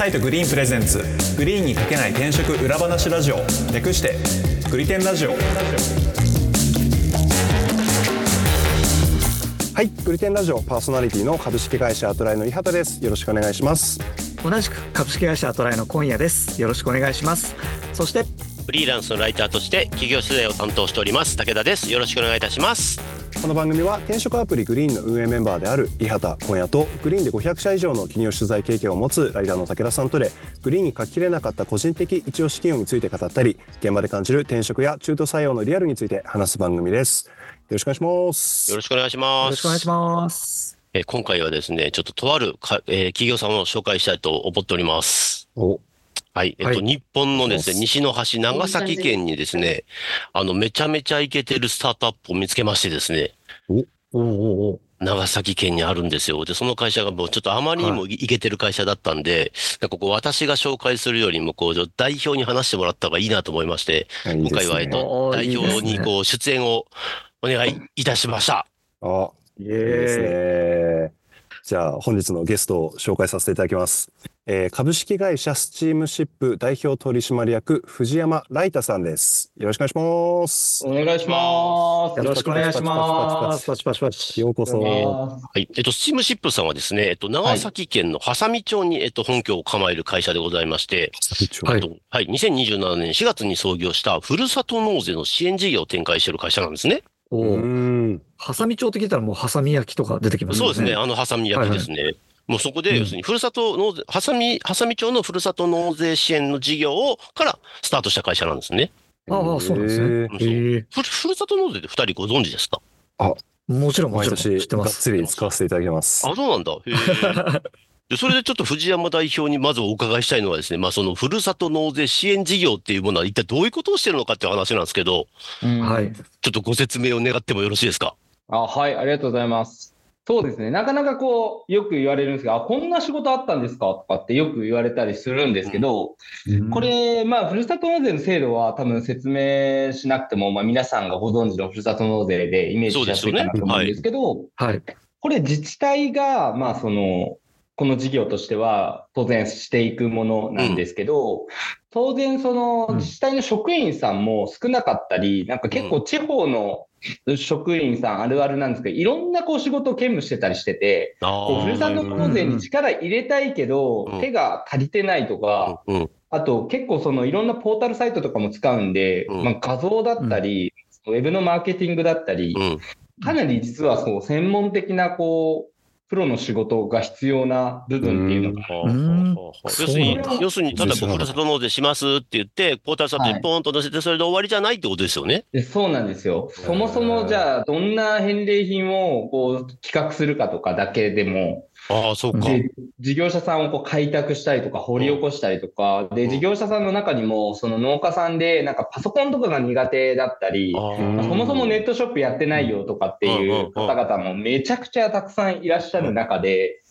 サイト Green presents。 Green に書けない転職裏話ラジオ。略してグリテンラジオ。はい、グリテンラジオパーソナリティの株式会社アトライの井畑です。よろしくお願いします。同じく株式会社アトライの今夜です。よろしくお願いします。そしてフリーランスのライターとして企業取材を担当しております。武田です。よろしくお願いいたしますこの番組は転職アプリ Green の運営メンバーである井畑今夜と Green で500社以上の企業取材経験を持つライターの武田さんとでグリーンに書ききれなかった個人的一押し企業について語ったり現場で感じる転職や中途採用のリアルについて話す番組です。よろしくお願いします。よろしくお願いしよますろしくお願いしますえー今回はですねちょっととあるか、えー企業さんを紹介したいと思っておりますお、はい、えっと、はい。日本のですね、お西の端、長崎県にですね、あの、めちゃめちゃイケてるスタートアップを見つけましてですね、おうおうおう。長崎県にあるんですよ。で、その会社がもうちょっとあまりにもイケてる会社だったんで、なんかここ私が紹介するよりも、こう、代表に話してもらった方がいいなと思いまして、いいね。今回は、えっと、代表にこう、出演をお願いいたしました。あ、イいいですエね。じゃあ本日のゲストを紹介させていただきます。えー株式会社スチームシップ代表取締役藤山ライタさんです。よろしくお願いします。お願いしまーイよろしくお願いしますパチパチパチす。ようこそ。はい。えっと、スチームシップさんはですね、えっと、長崎県の波佐見町に、えっと、本拠を構える会社でございまして、はいえっとはい。2027年4月に創業したふるさと納税の支援事業を展開している会社なんですね。おうおん。ハサミ町って聞いたらもうハサミ焼きとか出てきますそうですね。あの、ハサミ焼きですね。もうそこで、うん要するに、ふるさと納税、ハサミ、ハサミ町のふるさと納税支援の事業を、からスタートした会社なんですね。ああそうなんですねふるふるさと納税って二人ご存知ですか？もちろんも毎ちろん知年がっってますつり使わせていただきます。あ、そうなんだ。で、それでちょっと藤山代表にまずお伺いしたいのはですね、まあそのふるさと納税支援事業っていうものは一体どういうことをしてるのかっていう話なんですけど、はい。ちょっとご説明を願ってもよろしいですか？あ、はい、ありがとうございます。そうですね。なかなかこう、よく言われるんですが、あ、こんな仕事あったんですか？とかってよく言われたりするんですけど、これ、まあ、ふるさと納税の制度は多分説明しなくても、まあ、皆さんがご存知のふるさと納税でイメージしやすいかなと思うんですけど、はい。これ自治体が、まあ、その、この事業としては当然していくものなんですけど、当然そのうん。自治体の職員さんも少なかったり、なんか結構地方の職員さんあるあるなんですけど、いろんなこう仕事を兼務してたりしてて、あこうふるさと納税に力入れたいけどうん、手が足りてないとか、うん。うん。あと結構そのいろんなポータルサイトとかも使うんで、うん。まあ、画像だったり、ウェブのマーケティングだったり、うん。かなり実はそう専門的なこう、プロの仕事が必要な部分っていうのが、ん。要するに要するに、ただこうふるさと納税しますって言って、ポータルサイトにポーンと載せてそれで終わりじゃないってことですよね。でそうなんですよ。そもそもじゃあ、どんな返礼品をこう企画するかとかだけでも、ああ、そうか。で事業者さんをこう開拓したりとか掘り起こしたりとか、で事業者さんの中にもその農家さんでなんかパソコンとかが苦手だったり、そもそもネットショップやってないよとかっていう方々もめちゃくちゃたくさんいらっしゃる中で、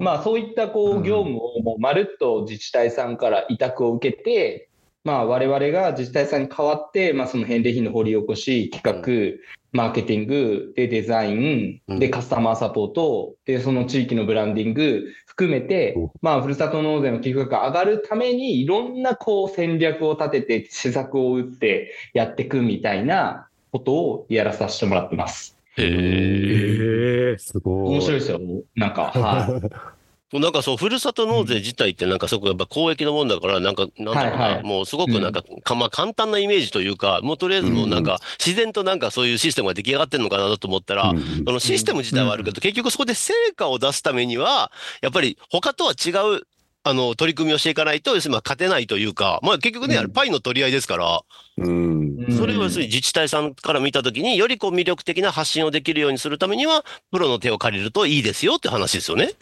まあそういったこうん。う業務をもうまるっと自治体さんから委託を受けて、まあ我々が自治体さんに代わって、まあその返礼品の掘り起こし、企画、マーケティング、でデザインうん、でカスタマーサポート、でその地域のブランディング含めてお、まあふるさと納税の寄付額が上がるためにいろんなこう戦略を立てて施策を打ってやっていくみたいなことをやらさせてもらってます。へえ。へえすごい。面白いですよ。なんか、はい。なんかそう、ふるさと納税自体ってなんかすごくやっぱ公益のもんだから、なんか、なんだろうな、もうすごくなんか、かまあ簡単なイメージというか、もうとりあえずもうなんか、自然となんかそういうシステムが出来上がってるのかなと思ったら、うんそのシステム自体はあるけど、結局そこで成果を出すためには、やっぱり他とは違う、あの、取り組みをしていかないと、要するにまあ勝てないというか、まあ結局ね、うん。あれパイの取り合いですから、うん。それを要するに自治体さんから見たときに、よりこう魅力的な発信をできるようにするためには、プロの手を借りるといいですよって話ですよね。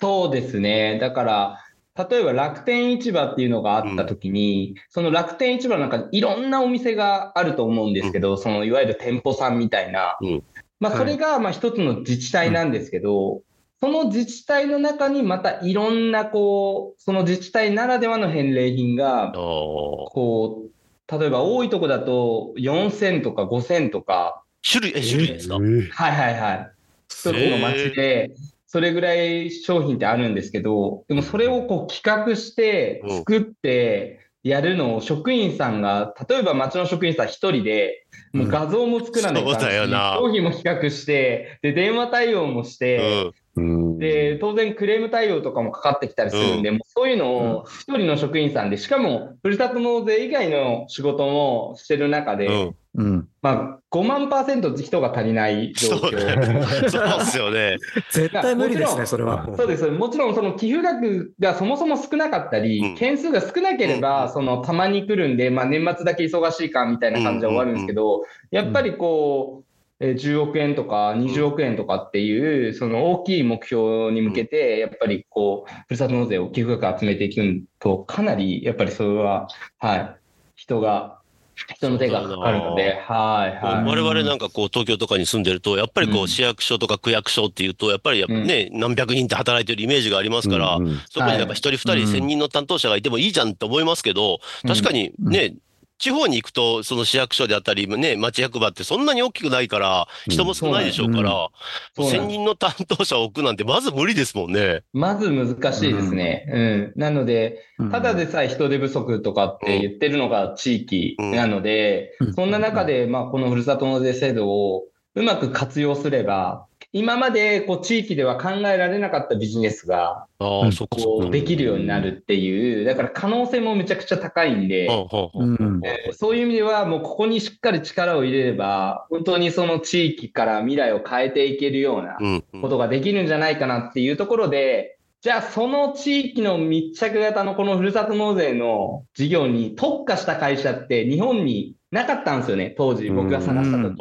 そうですね。だから、例えば楽天市場っていうのがあったときに、その楽天市場の中にいろんなお店があると思うんですけど、そのいわゆる店舗さんみたいな。うん。まあそれがまあ一つの自治体なんですけど、その自治体の中にまたいろんなこう、その自治体ならではの返礼品がこう、例えば多いとこだと4000とか5000とか、種類、え、種類ですか？えー。はいはいはい。一つの町で、それぐらい商品ってあるんですけど、でもそれをこう企画して、うん。作って、やるのを職員さんが、例えば町の職員さん一人で、もう画像も作らないそうだよな。商品も企画して、で、電話対応もして、うんで、当然クレーム対応とかもかかってきたりするんで、もうそういうのを一人の職員さんで、しかも、ふるさと納税以外の仕事もしてる中で、うん。うん。うん。まあ、5万パーセント人が足りない状そう況。そう ですよね。絶対無理ですね、もちろんそれは。そうです。もちろん、その寄付額がそもそも少なかったり、うん件数が少なければ、そのたまに来るんで、まあ、年末だけ忙しいかみたいな感じで終わるんですけど、やっぱりこう、えー10億円とか20億円とかっていう、その大きい目標に向けて、やっぱりこう、ふるさと納税を寄付額集めていくと、かなり、やっぱりそれは、はい、人が、人の手がかかるので、はい、はい。我々なんかこう東京とかに住んでると、やっぱりこう市役所とか区役所っていうと、やっぱりね、何百人って働いてるイメージがありますから、うんうんそこになんか一人二人うん千人の担当者がいてもいいじゃんって思いますけど、確かにね、地方に行くと、その市役所であったり、ね、町役場ってそんなに大きくないから、人も少ないでしょうから、そうなんです。千人の担当者を置くなんてまず無理ですもんね。まず難しいですね。うん。なので、うん。ただでさえ人手不足とかって言ってるのが地域なので、うん。そんな中で、まあ、このふるさと納税制度をうまく活用すれば、今までこう地域では考えられなかったビジネスが。こうできるようになるっていう、だから可能性もめちゃくちゃ高いんで、そういう意味では、もうここにしっかり力を入れれば、本当にその地域から未来を変えていけるようなことができるんじゃないかなっていうところで、じゃあその地域の密着型のこのふるさと納税の事業に特化した会社って日本になかったんですよね、当時僕が探した時。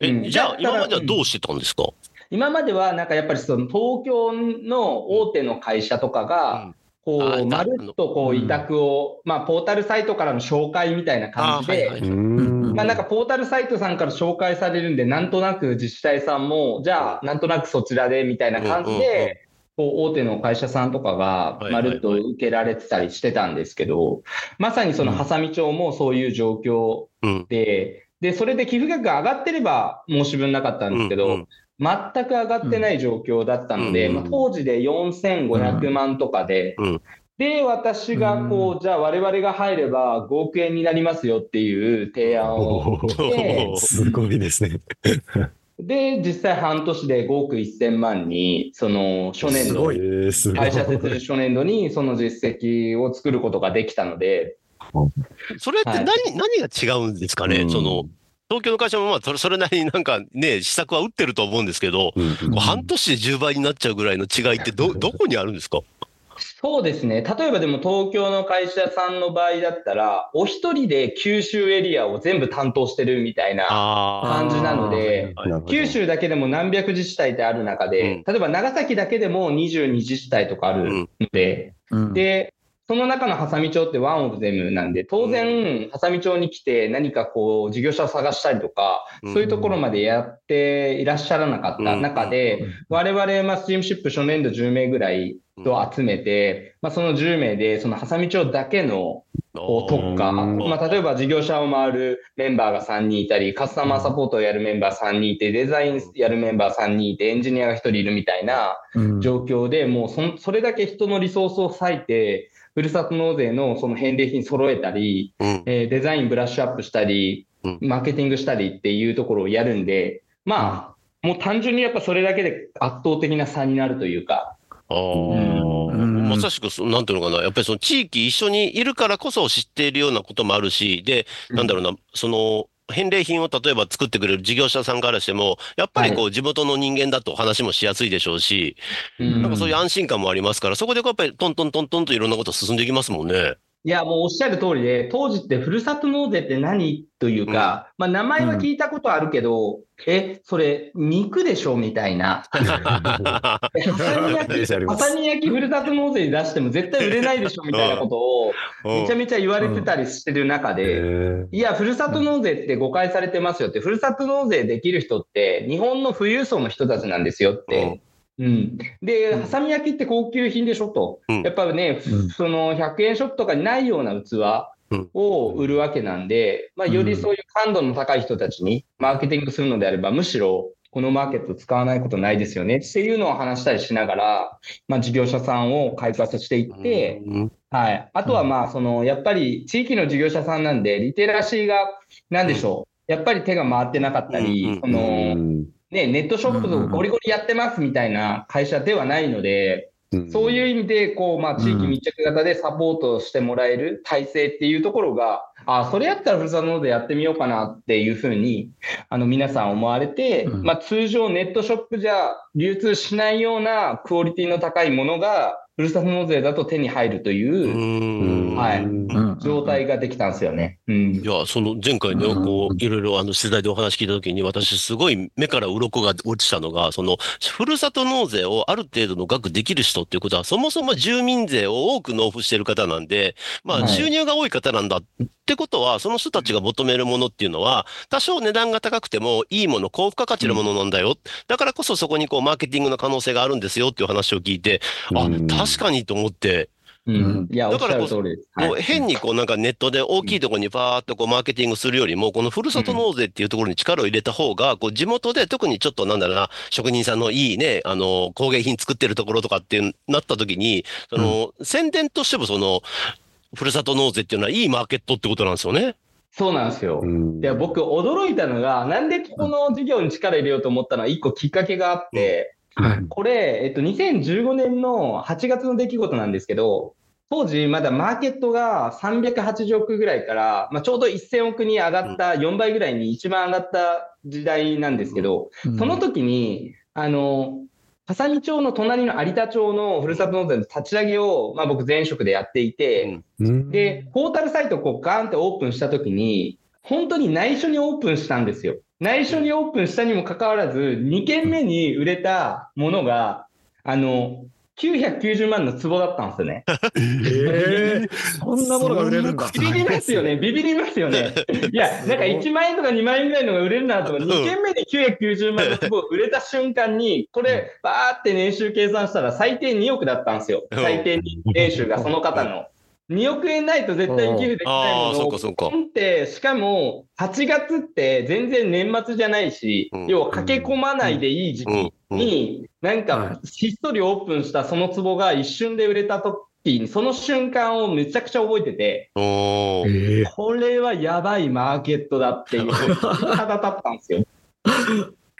うんうんえ、うん。じゃあ今まではどうしてたんですか？今まではなんかやっぱりその東京の大手の会社とかが、こあう、まるっとこううん委託を、まあポータルサイトからの紹介みたいな感じでまあなんかポータルサイトさんから紹介されるんで、なんとなく自治体さんも、じゃあなんとなくそちらでみたいな感じうんうんうん。で、こう大手の会社さんとかがまるっと受けられてたりしてたんですけど、まさにそのハサミ町もそういう状況うん。で、で、それで寄付額が上がってれば申し分なかったんですけど、うんうん全く上がってない状況だったので、うんまあ、当時で4500万とかで、うん。で、私がこう、じゃあ我々が入れば5億円になりますよっていう提案を すごいですね。で、実際半年で5億1000万に、その初年度会社設立初年度にその実績を作ることができたので、それって何、は何が違うんですかね、うん。その、東京の会社もまあ、それそれなりになんかね、施策は打ってると思うんですけど、うん半年で10倍になっちゃうぐらいの違いってど、どこにあるんですか？そうですね。例えばでも東京の会社さんの場合だったら、お一人で九州エリアを全部担当してるみたいなあ感じなので、九州だけでも何百自治体ってある中で、例えば長崎だけでも22自治体とかあるので、うんで、その中のハサミ町ってワンオブゼムなんで、当然、ハサミ町に来て何かこう、事業者を探したりとか、うん。そういうところまでやっていらっしゃらなかった中で、我々、まあ、スチームシップ初年度10名ぐらいと集めて、まあ、その10名で、そのハサミ町だけのこう特化、うんまあ、例えば事業者を回るメンバーが3人いたり、カスタマーサポートをやるメンバー3人いて、デザインやるメンバー3人いて、エンジニアが1人いるみたいなうん。状況で、もうそんそれだけ人のリソースを割いて、ふるさと納税のその返礼品揃えたり、うん。えーデザインブラッシュアップしたりうん、マーケティングしたりっていうところをやるんで、まあ、もう単純にやっぱそれだけで圧倒的な差になるというか、あうん。あ、まさしくそ、なんていうのかな、やっぱりその地域一緒にいるからこそ知っているようなこともあるし、で、なんだろうな、その、返礼品を例えば作ってくれる事業者さんからしても、やっぱりこう地元の人間だと話もしやすいでしょうし、うんなんかそういう安心感もありますから、そこでやっぱりトントントントンといろんなこと進んでいきますもんね。いや、もうおっしゃる通りで、当時ってふるさと納税って何というか、まあ名前は聞いたことあるけど、え、それ肉でしょみたいな。えハサミ焼き、ありますハサミ焼きふるさと納税に出しても絶対売れないでしょみたいなことをめちゃめちゃ言われてたりしてる中えで、ーいや、ふるさと納税って誤解されてますよって、ふるさと納税できる人って日本の富裕層の人たちなんですよって。うん、で、ハサミ焼きって高級品でしょと。うん。やっぱりね、うん。その100円ショップとかにないような器を売るわけなんで、まあ、よりそういう感度の高い人たちにマーケティングするのであれば、むしろこのマーケット使わないことないですよねっていうのを話したりしながら、まあ、事業者さんを開発していって、うん。はい。あとはまあ、その、やっぱり地域の事業者さんなんで、リテラシーが、なんでしょう。やっぱり手が回ってなかったうん。り、そうの、んね、ネットショップとゴリゴリやってますみたいな会社ではないので、そういう意味で、こう、まあ、地域密着型でサポートしてもらえる体制っていうところが、あ、それやったらふるさと納税やってみようかなっていうふうに、あの、皆さん思われて、うん。まあ、通常ネットショップじゃ流通しないようなクオリティの高いものが、ふるさと納税だと手に入るという。うん。はい。うん状態ができたんですよね。うんい。や、その前回ね、うんこう、いろいろあの取材でお話聞いたときに、私すごい目から鱗が落ちたのが、その、ふるさと納税をある程度の額できる人っていうことは、そもそも住民税を多く納付している方なんで、まあ、はい収入が多い方なんだってことは、その人たちが求めるものっていうのは、多少値段が高くてもいいもの、高付加価値のものなんだよ。だからこそそこにこう、マーケティングの可能性があるんですよっていう話を聞いて、あうん、確かにと思って、うん。いや、だからこそ。はいもう変にこうなんかネットで大きいところにバーっとこうマーケティングするよりも、このふるさと納税っていうところに力を入れた方が、こう地元で特にちょっとなんだろうな、職人さんのいいね、あの、工芸品作ってるところとかっていうなった時に、その、宣伝としてもその、ふるさと納税っていうのはいいマーケットってことなんですよね。そうなんですよ。うんで、僕、驚いたのが、なんでこの事業に力入れようと思ったのは、一個きっかけがあって、はい。これ、えっと、2015年の8月の出来事なんですけど、当時、まだマーケットが380億ぐらいから、まあ、ちょうど1000億に上がった4倍ぐらいに一番上がった時代なんですけど、その時に、あの、笠見町の隣の有田町のふるさと納税の立ち上げを、まあ、僕前職でやっていて、うん。で、ポータルサイトをこうガーンってオープンしたときに、本当に内緒にオープンしたんですよ。内緒にオープンしたにもかかわらず、2件目に売れたものが、あの、990万の壺だったんですよね。ええそんなものが売れるんだ。ビビりますよね。ビビりますよね。いや、なんか1万円とか2万円ぐらいのが売れるなと思って、2件目で990万の壺売れた瞬間に、これ、バーって年収計算したら最低2億だったんですよ。最低年収がその方の。2億円ないと絶対に寄付できないああ、ものをそうかそうか。って、しかも、8月って全然年末じゃないし、うん要は駆け込まないでいい時期うん。うん。に、なんはか、ひっそりオープンしたその壺が一瞬で売れた時に、その瞬間をめちゃくちゃ覚えてて、ええこれはやばいマーケットだっていう、肌立ったんですよ。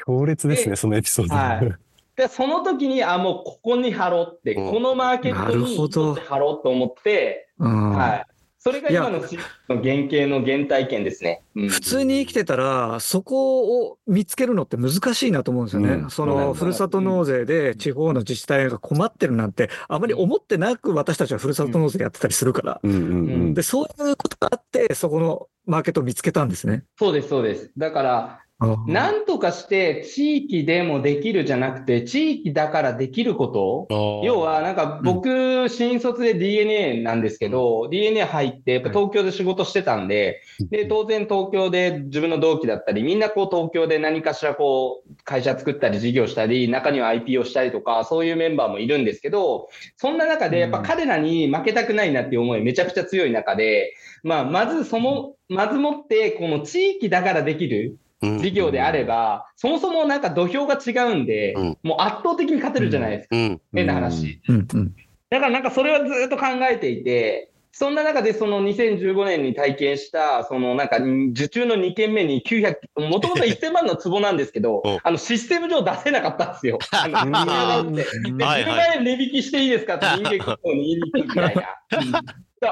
強烈ですね、そのエピソード。はいで、その時に、あ、もうここに貼ろうって、うんこのマーケットに貼ろうと思って、うんはい。それが今の原型の原体験ですね。うん普通に生きてたら、そこを見つけるのって難しいなと思うんですよね。うんその、ふるさと納税で地方の自治体が困ってるなんて、あまり思ってなく私たちはふるさと納税やってたりするから。うんで、そういうことがあって、そこのマーケットを見つけたんですね。そうです、そうです。だから、ななんとかして地域でもできるじゃなくて、地域だからできること。要は、なんか僕、新卒で DNA なんですけど、DNA 入って、やっぱ東京で仕事してたんで、で、当然東京で自分の同期だったり、みんなこう東京で何かしらこう、会社作ったり事業したり、中には IP をしたりとか、そういうメンバーもいるんですけど、そんな中でやっぱ彼らに負けたくないなっていう思いめちゃくちゃ強い中で、まあ、まずその、まずもって、この地域だからできるうん事業であれば、そもそもなんか土俵が違うんで、うんもう圧倒的に勝てるじゃないですか。うん。変な話。うんうん。だからなんかそれはずっと考えていて、そんな中でその2015年に体験した、そのなんか受注の2件目に900、もともと1000万の壺なんですけど う。ん、あのシステム上出せなかったんですよ。あので、はい。10万円値引きしていいですかって人間国宝に言いに行くみたいな。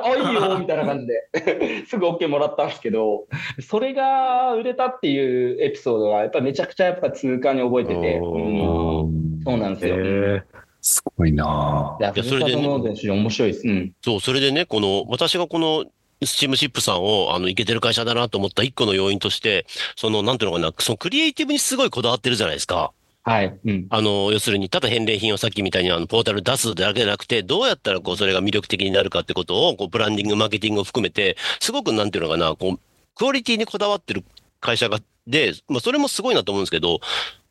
あ、いいよ、みたいな感じで、すぐ OK もらったんですけど、それが売れたっていうエピソードが、やっぱめちゃくちゃやっぱ痛感に覚えてて、おうん。そうなんですよ。えすごいなぁいや、それでね面白いです。うん。そう、それでね、この、私がこの、スチームシップさんを、あの、いけてる会社だなと思った一個の要因として、その、なんていうのかな、そのクリエイティブにすごいこだわってるじゃないですか。はい。うん。あの、要するに、ただ返礼品をさっきみたいにあの、ポータル出すだけじゃなくて、どうやったらこう、それが魅力的になるかってことを、こう、ブランディング、マーケティングを含めて、すごくなんていうのかな、こう、クオリティにこだわってる会社が、で、まあ、それもすごいなと思うんですけど、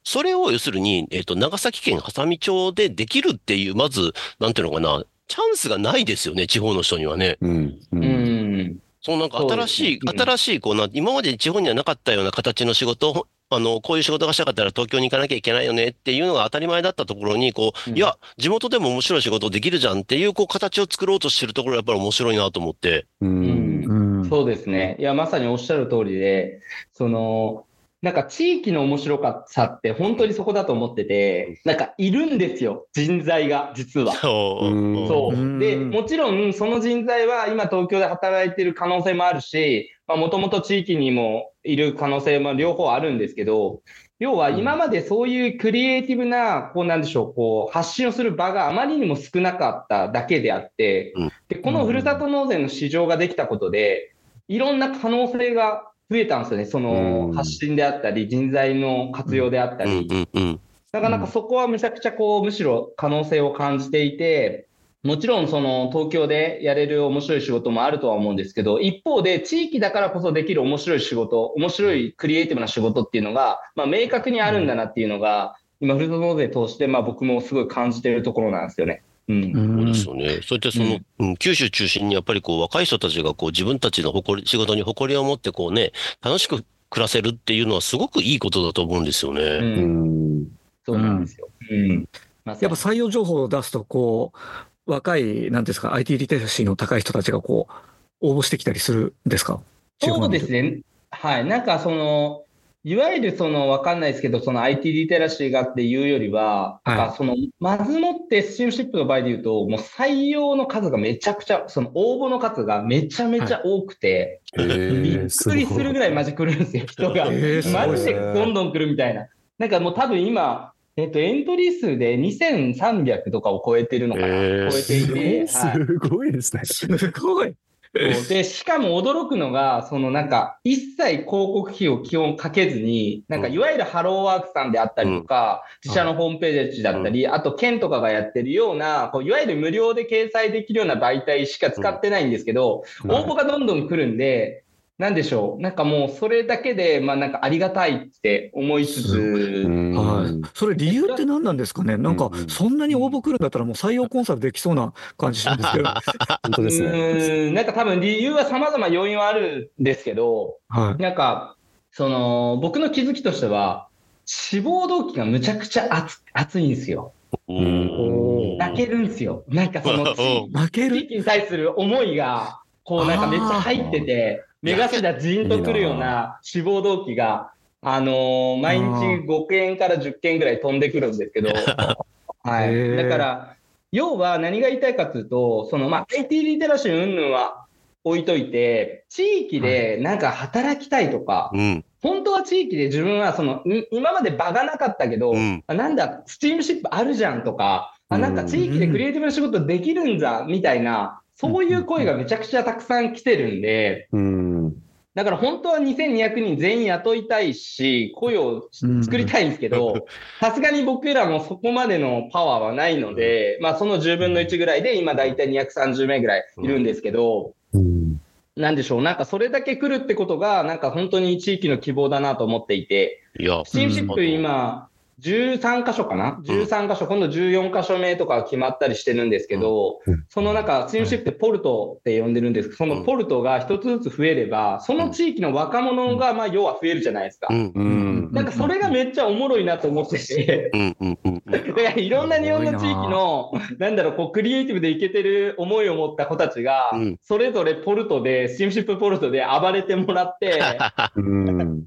それを要するに、えっ、と、長崎県波佐見町でできるっていう、まず、なんていうのかな、チャンスがないですよね、地方の人にはね。うんううんん。そのなんか新しい、ねうん新しい、こうな、今まで地方にはなかったような形の仕事あの、こういう仕事がしたかったら東京に行かなきゃいけないよねっていうのが当たり前だったところに、こう、うんいや、地元でも面白い仕事できるじゃんっていう、こう、形を作ろうとしてるところがやっぱり面白いなと思って。ううんん。うん。そうですね。いや、まさにおっしゃる通りで、その、なんか地域の面白さって本当にそこだと思ってて、なんかいるんですよ、人材が、実は。そう。で、もちろんその人材は今東京で働いてる可能性もあるし、もともと地域にもいる可能性も両方あるんですけど、要は今までそういうクリエイティブな、こうなんでしょう、こう発信をする場があまりにも少なかっただけであってうん、で、このふるさと納税の市場ができたことで、いろんな可能性が増えたんですよね。そのうん発信であったり、人材の活用であったうんり。なかなかそこはむちゃくちゃこう、むしろ可能性を感じていて、もちろんその東京でやれる面白い仕事もあるとは思うんですけど、一方で地域だからこそできる面白い仕事、面白いクリエイティブな仕事っていうのが、まあ明確にあるんだなっていうのが、今、ふるさと納税通して、まあ僕もすごい感じているところなんですよね。うん。そうですよね。そうやってその、うん九州中心にやっぱりこう若い人たちがこう自分たちの誇り、仕事に誇りを持ってこうね、楽しく暮らせるっていうのはすごくいいことだと思うんですよね。う。うんん。そうなんですよ。うん。やっぱ採用情報を出すと、こう、若い、なんですか、IT リテラシーの高い人たちがこう、応募してきたりするんですか？そうですね。はい。なんかその、いわゆるその、わかんないですけど、その IT リテラシーがっていうよりは、はいなんかその、まずもってスチームシップの場合で言うと、もう採用の数がめちゃくちゃ、その応募の数がめちゃめちゃ多くて、えーびっくりするぐらいマジ来るんですよ、人が。えマジでどんどん来るみたいな。なんかもう多分今、えっと、エントリー数で2300とかを超えてるのかな。えー超えていて、はいすごいですね。すごい。で、しかも驚くのが、そのなんか、一切広告費を基本かけずに、なんか、うん。いわゆるハローワークさんであったりとか、自社のホームページだったり、あと、県とかがやってるような、こういわゆる無料で掲載できるような媒体しか使ってないんですけど、うん。応募がどんどん来るんで、なんでしょう。なんかもう、それだけで、まあなんかありがたいって思いつつ、はい。それ理由って何なんですかね？なんかそんなに応募来るんだったらもう採用コンサルできそうな感じしたんですけど。本当ですね。うーん、なんか多分理由は様々要因はあるんですけど、はい。なんか、その、僕の気づきとしては、志望動機がむちゃくちゃ熱熱いんですよ。うん泣けるんですよ。なんかその地負ける？地域に対する思いが、こうなんかめっちゃ入ってて、目頭ジーンとくるような志望動機が、あのー毎日5件から10件ぐらい飛んでくるんですけど、はい。だから、要は何が言いたいかというと、その、まあ、IT リテラシー云々は置いといて、地域でなんか働きたいとか、うん。本当は地域で自分はその、ん今まで場がなかったけど、うん。あなんだ、スチームシップあるじゃんとか、あなんか地域でクリエイティブな仕事できるんだ、みたいな、そういう声がめちゃくちゃたくさん来てるんで、うん。だから本当は2200人全員雇いたいし、雇用を作りたいんですけど、さすがに僕らもそこまでのパワーはないので、まあその10分の1ぐらいで今だいたい230名ぐらいいるんですけど、うん。なんでしょう、なんかそれだけ来るってことが、なんか本当に地域の希望だなと思っていて、いや、スチームシップ今、13箇所かな ?13 箇所、今度14箇所目とか決まったりしてるんですけど、うん。その中、スチームシップってポルトって呼んでるんですけど、そのポルトが一つずつ増えれば、その地域の若者が、まあ、要は増えるじゃないですか。なんかそれがめっちゃおもろいなと思ってて。だからいろん。な日本の地域の、なん。だろう、こう、クリエイティブでいけてる思いを持った子たちがうん、それぞれポルトで、スチームシップポルトで暴れてもらって、うん。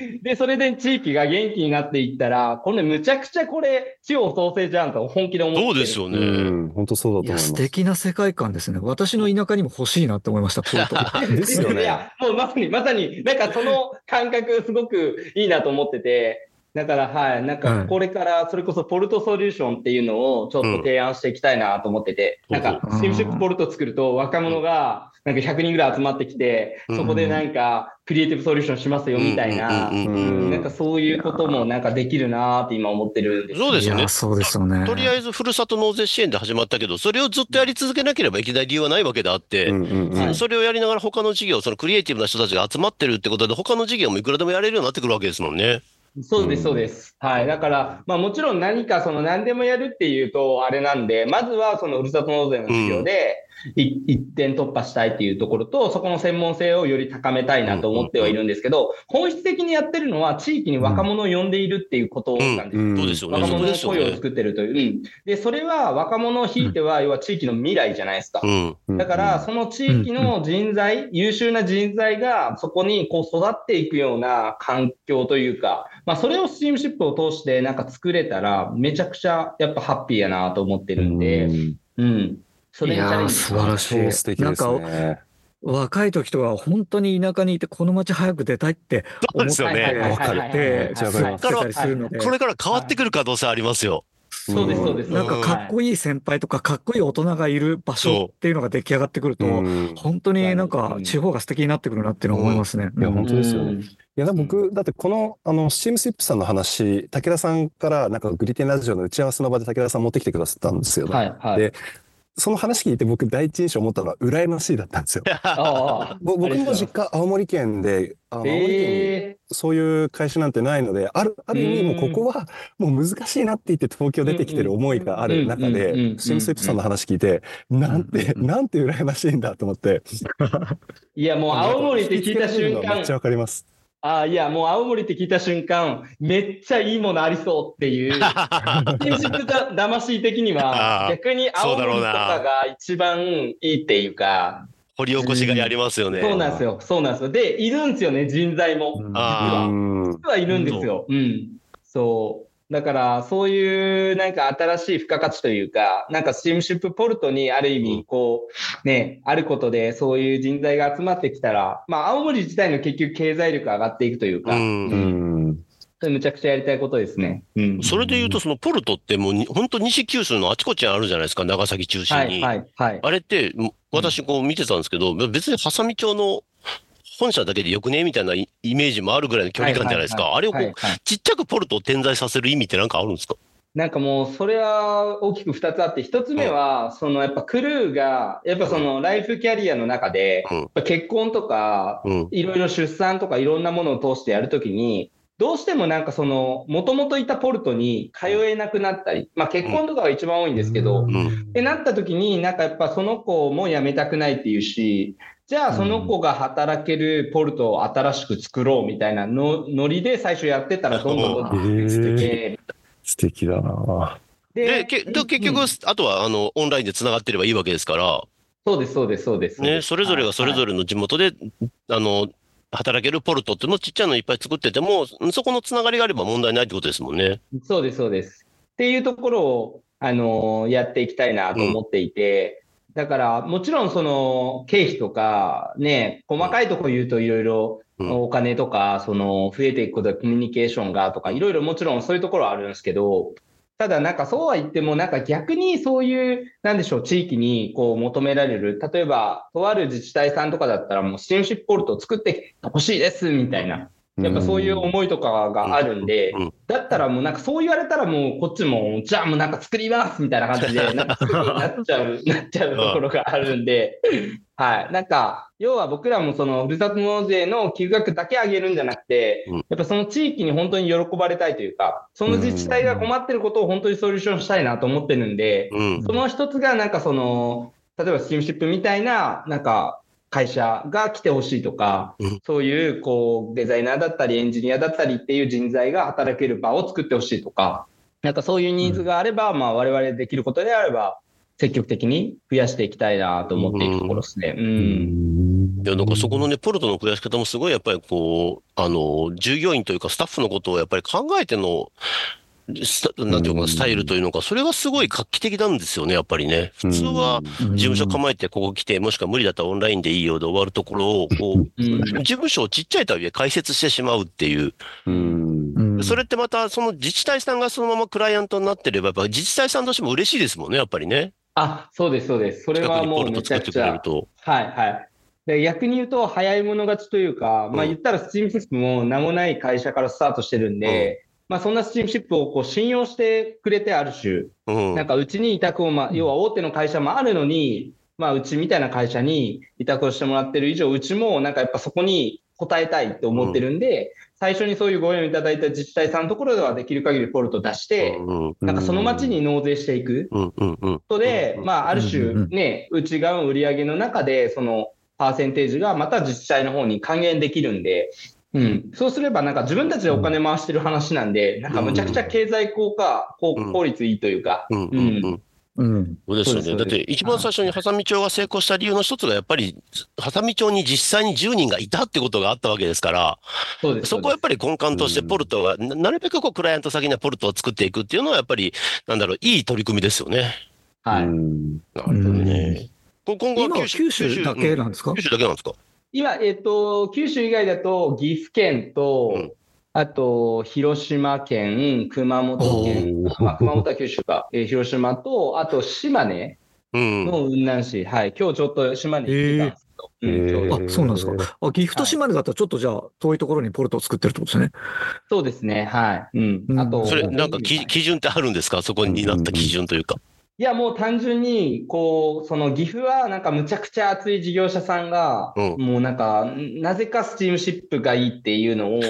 うん。で、それで地域が元気になっていったら、これむちゃくちゃこれ、地方創生じゃんと本気で思ってる。そうですようね。ん。本当そうだいや、と思います。素敵な世界観ですね。私の田舎にも欲しいなって思いました、ポルト。ですよねいや、もうまさに、まさに、なんかその感覚すごくいいなと思ってて、だから、はい、なんはい。かこれからそれこそポルトソリューションっていうのをちょっと提案していきたいなと思ってて、うん。なんかうん。スティームシップポルト作ると若者がなんか100人ぐらい集まってきて、うん。そこでなんかクリエイティブソリューションしますよみたいな、なんかそういうこともなんかできるなーって今思ってるんです。そうですよね。そうですよね。とりあえず、ふるさと納税支援で始まったけど、それをずっとやり続けなければいけない理由はないわけであって、それをやりながら他の事業、そのクリエイティブな人たちが集まってるってことで、他の事業もいくらでもやれるようになってくるわけですもんね。そうです、そうです。はい。だから、まあもちろん何かその何でもやるっていうとあれなんで、まずはそのふるさと納税の事業で、一点突破したいっていうところと、そこの専門性をより高めたいなと思ってはいるんですけど、本質的にやってるのは地域に若者を呼んでいるっていうことなんですよ。うんそうですよね。若者のそこですよね。声を作ってるという。うんで、それは若者をひいては、要は地域の未来じゃないですか。うん。だから、その地域の人材、優秀な人材がそこにこう育っていくような環境というか、まあ、それをスチームシップを通してなんか作れたら、めちゃくちゃやっぱハッピーやなと思ってるんで、うん。それにチャレンジいやー素晴らしい超素敵ですなんね。若い時とか本当に田舎にいてこの町早く出たいって思っててめっかります過ごしてたりするのでこれから変わってくる可能性ありますよ。そうです、そうです。なんかかっこいい先輩とかかっこいい大人がいる場所っていうのが出来上がってくると、うん本当になんか地方が素敵になってくるなっていうのは思いますね。いやうん本当ですよねうんいや、僕、だってこの、あの、スチームシップさんの話、武田さんから、なんかグリテンラジオの打ち合わせの場で武田さん持ってきてくださったんですよね。はい、はい。でその話聞いて僕第一印象思ったのは羨ましいだったんですよ。僕の実家青森県で、あの青森県にえそういう会社なんてないので、ある、ある意味もうここはもう難しいなって言って東京出てきてる思いがある中で、スムシップさんの話聞いて、なんて、うんなんて羨ましいんだと思って。ーいや、もう青森って聞いた瞬間めっちゃ、わかります。ああ、いや、もう青森って聞いた瞬間、めっちゃいいものありそうっていう、建築だ魂的には逆に青森とかが一番いいっていうか、掘り起こしがやりますよね。そうなんですよ、そうなんですよ。で、いるんですよね、人材も。うんあうん実はいるんですよ。うん。そう。だから、そういうなんか新しい付加価値というか、なんかスチームシップポルトにある意うん味、こう、ね、あることでそういう人材が集まってきたら、まあ、青森自体の結局経済力上がっていくというか、うんうん。それむちゃくちゃやりたいことですね。うん。それで言うと、そのポルトってもうに、本当西九州のあちこちにあるじゃないですか、長崎中心に。はい、はい、はい。あれって、も私こう見てたんですけど、別に波佐見町の本社だけでよくねみたいなイイメージもあるぐらいの距離感じゃないですか。あれをこう、はいはいちっちゃくポルトを点在させる意味ってなんかあるんですか？なんかもう、それは大きく2つあって、1つ目は、そのやっぱクルーが、やっぱそのライフキャリアの中で、うん。やっぱ結婚とか、うん。いろいろ出産とかいろんなものを通してやるときに、どうしてもなんかその、もともといたポルトに通えなくなったり、まあ結婚とかが一番多いんですけど、ん。ってなった時に、なんかやっぱその子も辞めたくないっていうし、じゃあその子が働けるポルトを新しく作ろうみたいなのノリで最初やってたらどんどんどんどんへー。で。素敵だな。で、けで結局、うん。あとはあのオンラインでつながってればいいわけですから、そうです、そうです、そうです。ね、それぞれがそれぞれ。れの地元で、あの、働けるポルトっていうのをちっちゃいのいっぱい作ってても、そこのつながりがあれば問題ないってことですもんね。そうです、そうです。っていうところを、あのーやっていきたいなと思っていて、だから、もちろんその経費とか、ね、細かいところ言うといろいろうんお金とか、その増えていくことでコミュニケーションがとか、いろいろもちろんそういうところはあるんですけど、ただなんかそうは言っても、なんか逆にそういう、なんでしょう、地域にこう求められる、例えば、とある自治体さんとかだったらもうスチーシップポルトを作ってほしいです、みたいな。やっぱそういう思いとかがあるんでだったらもうなんかそう言われたらもうこっちも、じゃあもうなんか作りますみたいな感じで、なんかすぐになっちゃう、なっちゃうところがあるんで、はい。なんか、要は僕らもそのふるさと納税の寄付額だけ上げるんじゃなくてうん、やっぱその地域に本当に喜ばれたいというか、その自治体が困ってることを本当にソリューションしたいなと思ってるんで、うん。その一つがなんかその、例えばスチームシップみたいな、なんか会社が来てほしいとか、うんそういうこうデザイナーだったりエンジニアだったりっていう人材が働ける場を作ってほしいとか、なんかそういうニーズがあれば、まあ我々できることであれば、積極的に増やしていきたいなと思っているところですね。うん。いや、なんかそこのね、ポルトの増やし方もすごいやっぱりこう、あの、従業員というかスタッフのことをやっぱり考えての、スタなんていうのかな、スタイルというのか、それがすごい画期的なんですよね、やっぱりね。普通は、事務所構えてここ来て、もしくは無理だったらオンラインでいいよで終わるところを、こう、うん事務所をちっちゃいとはいえ開設してしまうっていう。それってまたその自治体さんがそのままクライアントになってれば、やっぱ自治体さんとしても嬉しいですもんね、やっぱりね。あ、そうです、そうです。それはもうくちゃ作ってくれる。と。はいはい。で逆に言うと、早い者勝ちというか、まあうん言ったらスチームシップも名もない会社からスタートしてるんで、まあそんなスチームシップをこう信用してくれてある種、うん。なんかうちに委託を、まあ、要は大手の会社もあるのに、まあうちみたいな会社に委託をしてもらってる以上、うちもなんかやっぱそこに応えたいと思ってるんで、最初にそういうご縁をいただいた自治体さんのところではできる限りポルト出して、うんなんかその町に納税していくうんうんうん。ことで、うんまあ、あるうんうん種うんね、内側の売り上げの中で、そのパーセンテージがまた自治体の方に還元できるんで、うん、そうすればなんか自分たちでお金回してる話なんで、なんかむちゃくちゃ経済効果、効うん効率いいというか、うん。うん。うん。うん。そうですよね。だって一番最初にハサミ町が成功した理由の一つがやっぱり、ハサミ町に実際に10人がいたってことがあったわけですから、そうです。そこはやっぱり、り根幹としてポルトが、ななるべくこうクライアント先にはポルトを作っていくっていうのはやっぱり、なんだろう、いい取り組みですよね。はい。うん。なるほどね。こ今後は九州だけなんですか？九州だけなんですか？今、えっ、と、九州以外だと、岐阜県と、うん。あと、広島県、熊本県、まあ、熊本は九州か、えー広島と、あと島根うん。の雲南市、はい、今日ちょっと島根行ってたんですけど、うんへー。今日あ、そうなんですか。あ、岐阜と島根だったらちょっとじゃあ遠いところにポルトを作ってるってことですね。そうですね、はい。うん。うん。あと、それ、なんか基基準ってあるんですか？そこになった基準というか。いや、もう単純に、こう、その岐阜はなんかむちゃくちゃ熱い事業者さんが、うん。もうなんか、なぜかスチームシップがいいっていうのを、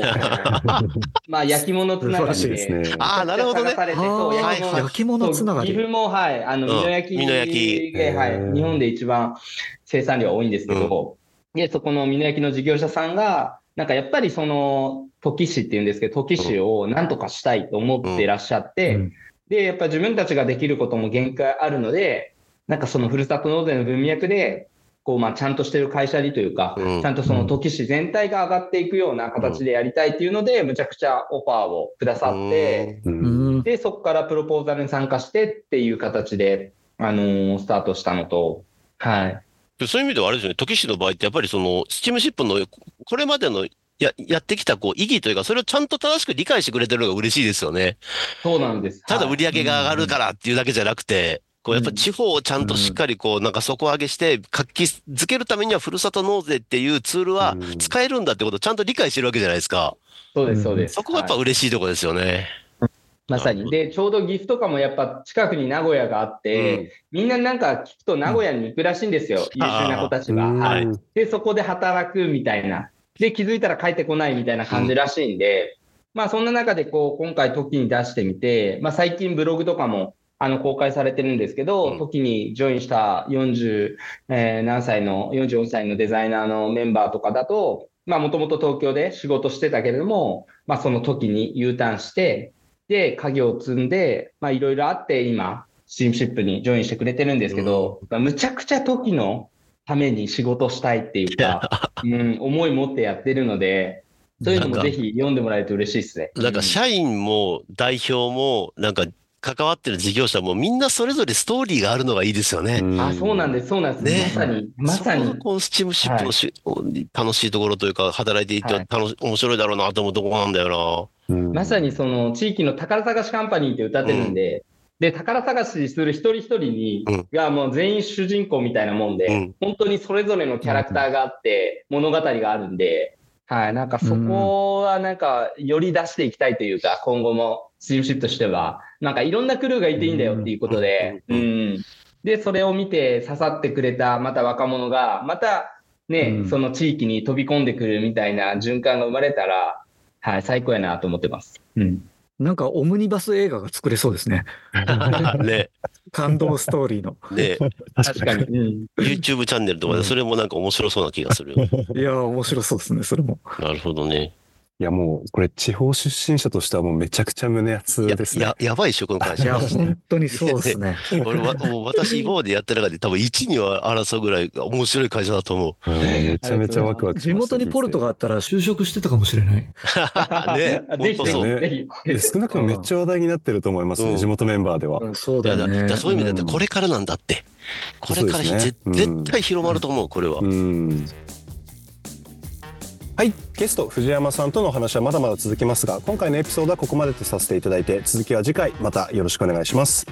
まあ、焼き物つながりで。ああ、なるほどね。探。されてそう焼き物。焼き物つながり岐阜も、はい、あの、うん。美濃焼き美濃焼き。で、はい、日本で一番生産量多いんですけど、で、そこの美濃焼きの事業者さんが、なんかやっぱりその、土岐市っていうんですけど、土岐市をなんとかしたいと思ってらっしゃって、うんで、やっぱ自分たちができることも限界あるので、なんかそのふるさと納税の文脈で、こう、まあ、ちゃんとしてる会社にというか、うんちゃんとその土岐市全体が上がっていくような形でやりたいっていうので、むちゃくちゃオファーをくださって、ううんん。で、そこからプロポーザルに参加してっていう形で、あのースタートしたのと、はい。でそういう意味ではあれですよね、時市の場合ってやっぱりその、スチームシップのこれまでのややってきたこう意義というか、それをちゃんと正しく理解してくれてるのが嬉しいですよね。そうなんです。ただ売はいり上げが上がるからっていうだけじゃなくて、こうやっぱ地方をちゃんとしっかりこうなんか底上げして活気づけるためにはふるさと納税っていうツールはうん使えるんだってことをちゃんと理解してるわけじゃないですか。そうです、そうです。そこがやっぱはい嬉しいところですよね。まさに。で、ちょうど岐阜とかもやっぱ近くに名古屋があって、みんななんか聞くと名古屋に行くらしいんですよ。優秀な子たちが。うんはい。で、そこで働くみたいな。で、気づいたら帰ってこないみたいな感じらしいんで、まあそんな中でこう、今回時に出してみて、まあ最近ブログとかもあの公開されてるんですけど、うん。時にジョインした40、えー何歳の、44歳のデザイナーのメンバーとかだと、まあもともと東京で仕事してたけれども、まあその時に U ターンして、で、家業を継いで、まあいろいろあって今、スチームシップにジョインしてくれてるんですけど、まあむちゃくちゃ時のために仕事したいっていうか、うん、思い持ってやってるので、そういうのもぜひ読んでもらえると嬉しいですね。なんか社員も代表もなんか関わってる事業者もみんなそれぞれストーリーがあるのがいいですよね。うん。あ、そうなんです、そうなんです。ね。まさに、まさに。スチームシップのし、楽しいところというか、働いていてはい。面白いだろうなと思うところなんだよまさにその地域の宝探しカンパニーって歌ってるんで、で、宝探しする一人一人に、うんがもう全員主人公みたいなもんで、うん本当にそれぞれのキャラクターがあって、物語があるんで、はい、なんかそこはなんか、より出していきたいというか、今後もスチームシップとしては、なんかいろんなクルーがいていいんだよっていうことで、ううんん。で、それを見て刺さってくれた、また若者が、またね、うんその地域に飛び込んでくるみたいな循環が生まれたら、はい、最高やなと思ってます。うん。なんかオムニバス映画が作れそうですね。な。ね、感動ストーリーの。ね、確かに。うん。YouTube チャンネルとかでそれもなんか面白そうな気がするよ。いやー、面白そうですね、それも。なるほどね。いやもうこれ地方出身者としてはもうめちゃくちゃ胸熱やですね。ややばいでしょ、この会いや、社。本当にそうですね。俺は、もう私今までやった中で多分1には争うぐらい面白い会社だと思うんめちゃめちゃワクワクし地元にポルトがあったら就職してたかもしれない。う。ね、本当そう。ね少なくともめっちゃ話題になってると思いますね、うん地元メンバーでは。うんそうだよね。からそういう意味ではこれからなんだって。これから絶対広まると思う、これは。うんはい。ゲスト藤山さんとのお話はまだまだ続きますが今回のエピソードはここまでとさせていただいて続きは次回またよろしくお願いします。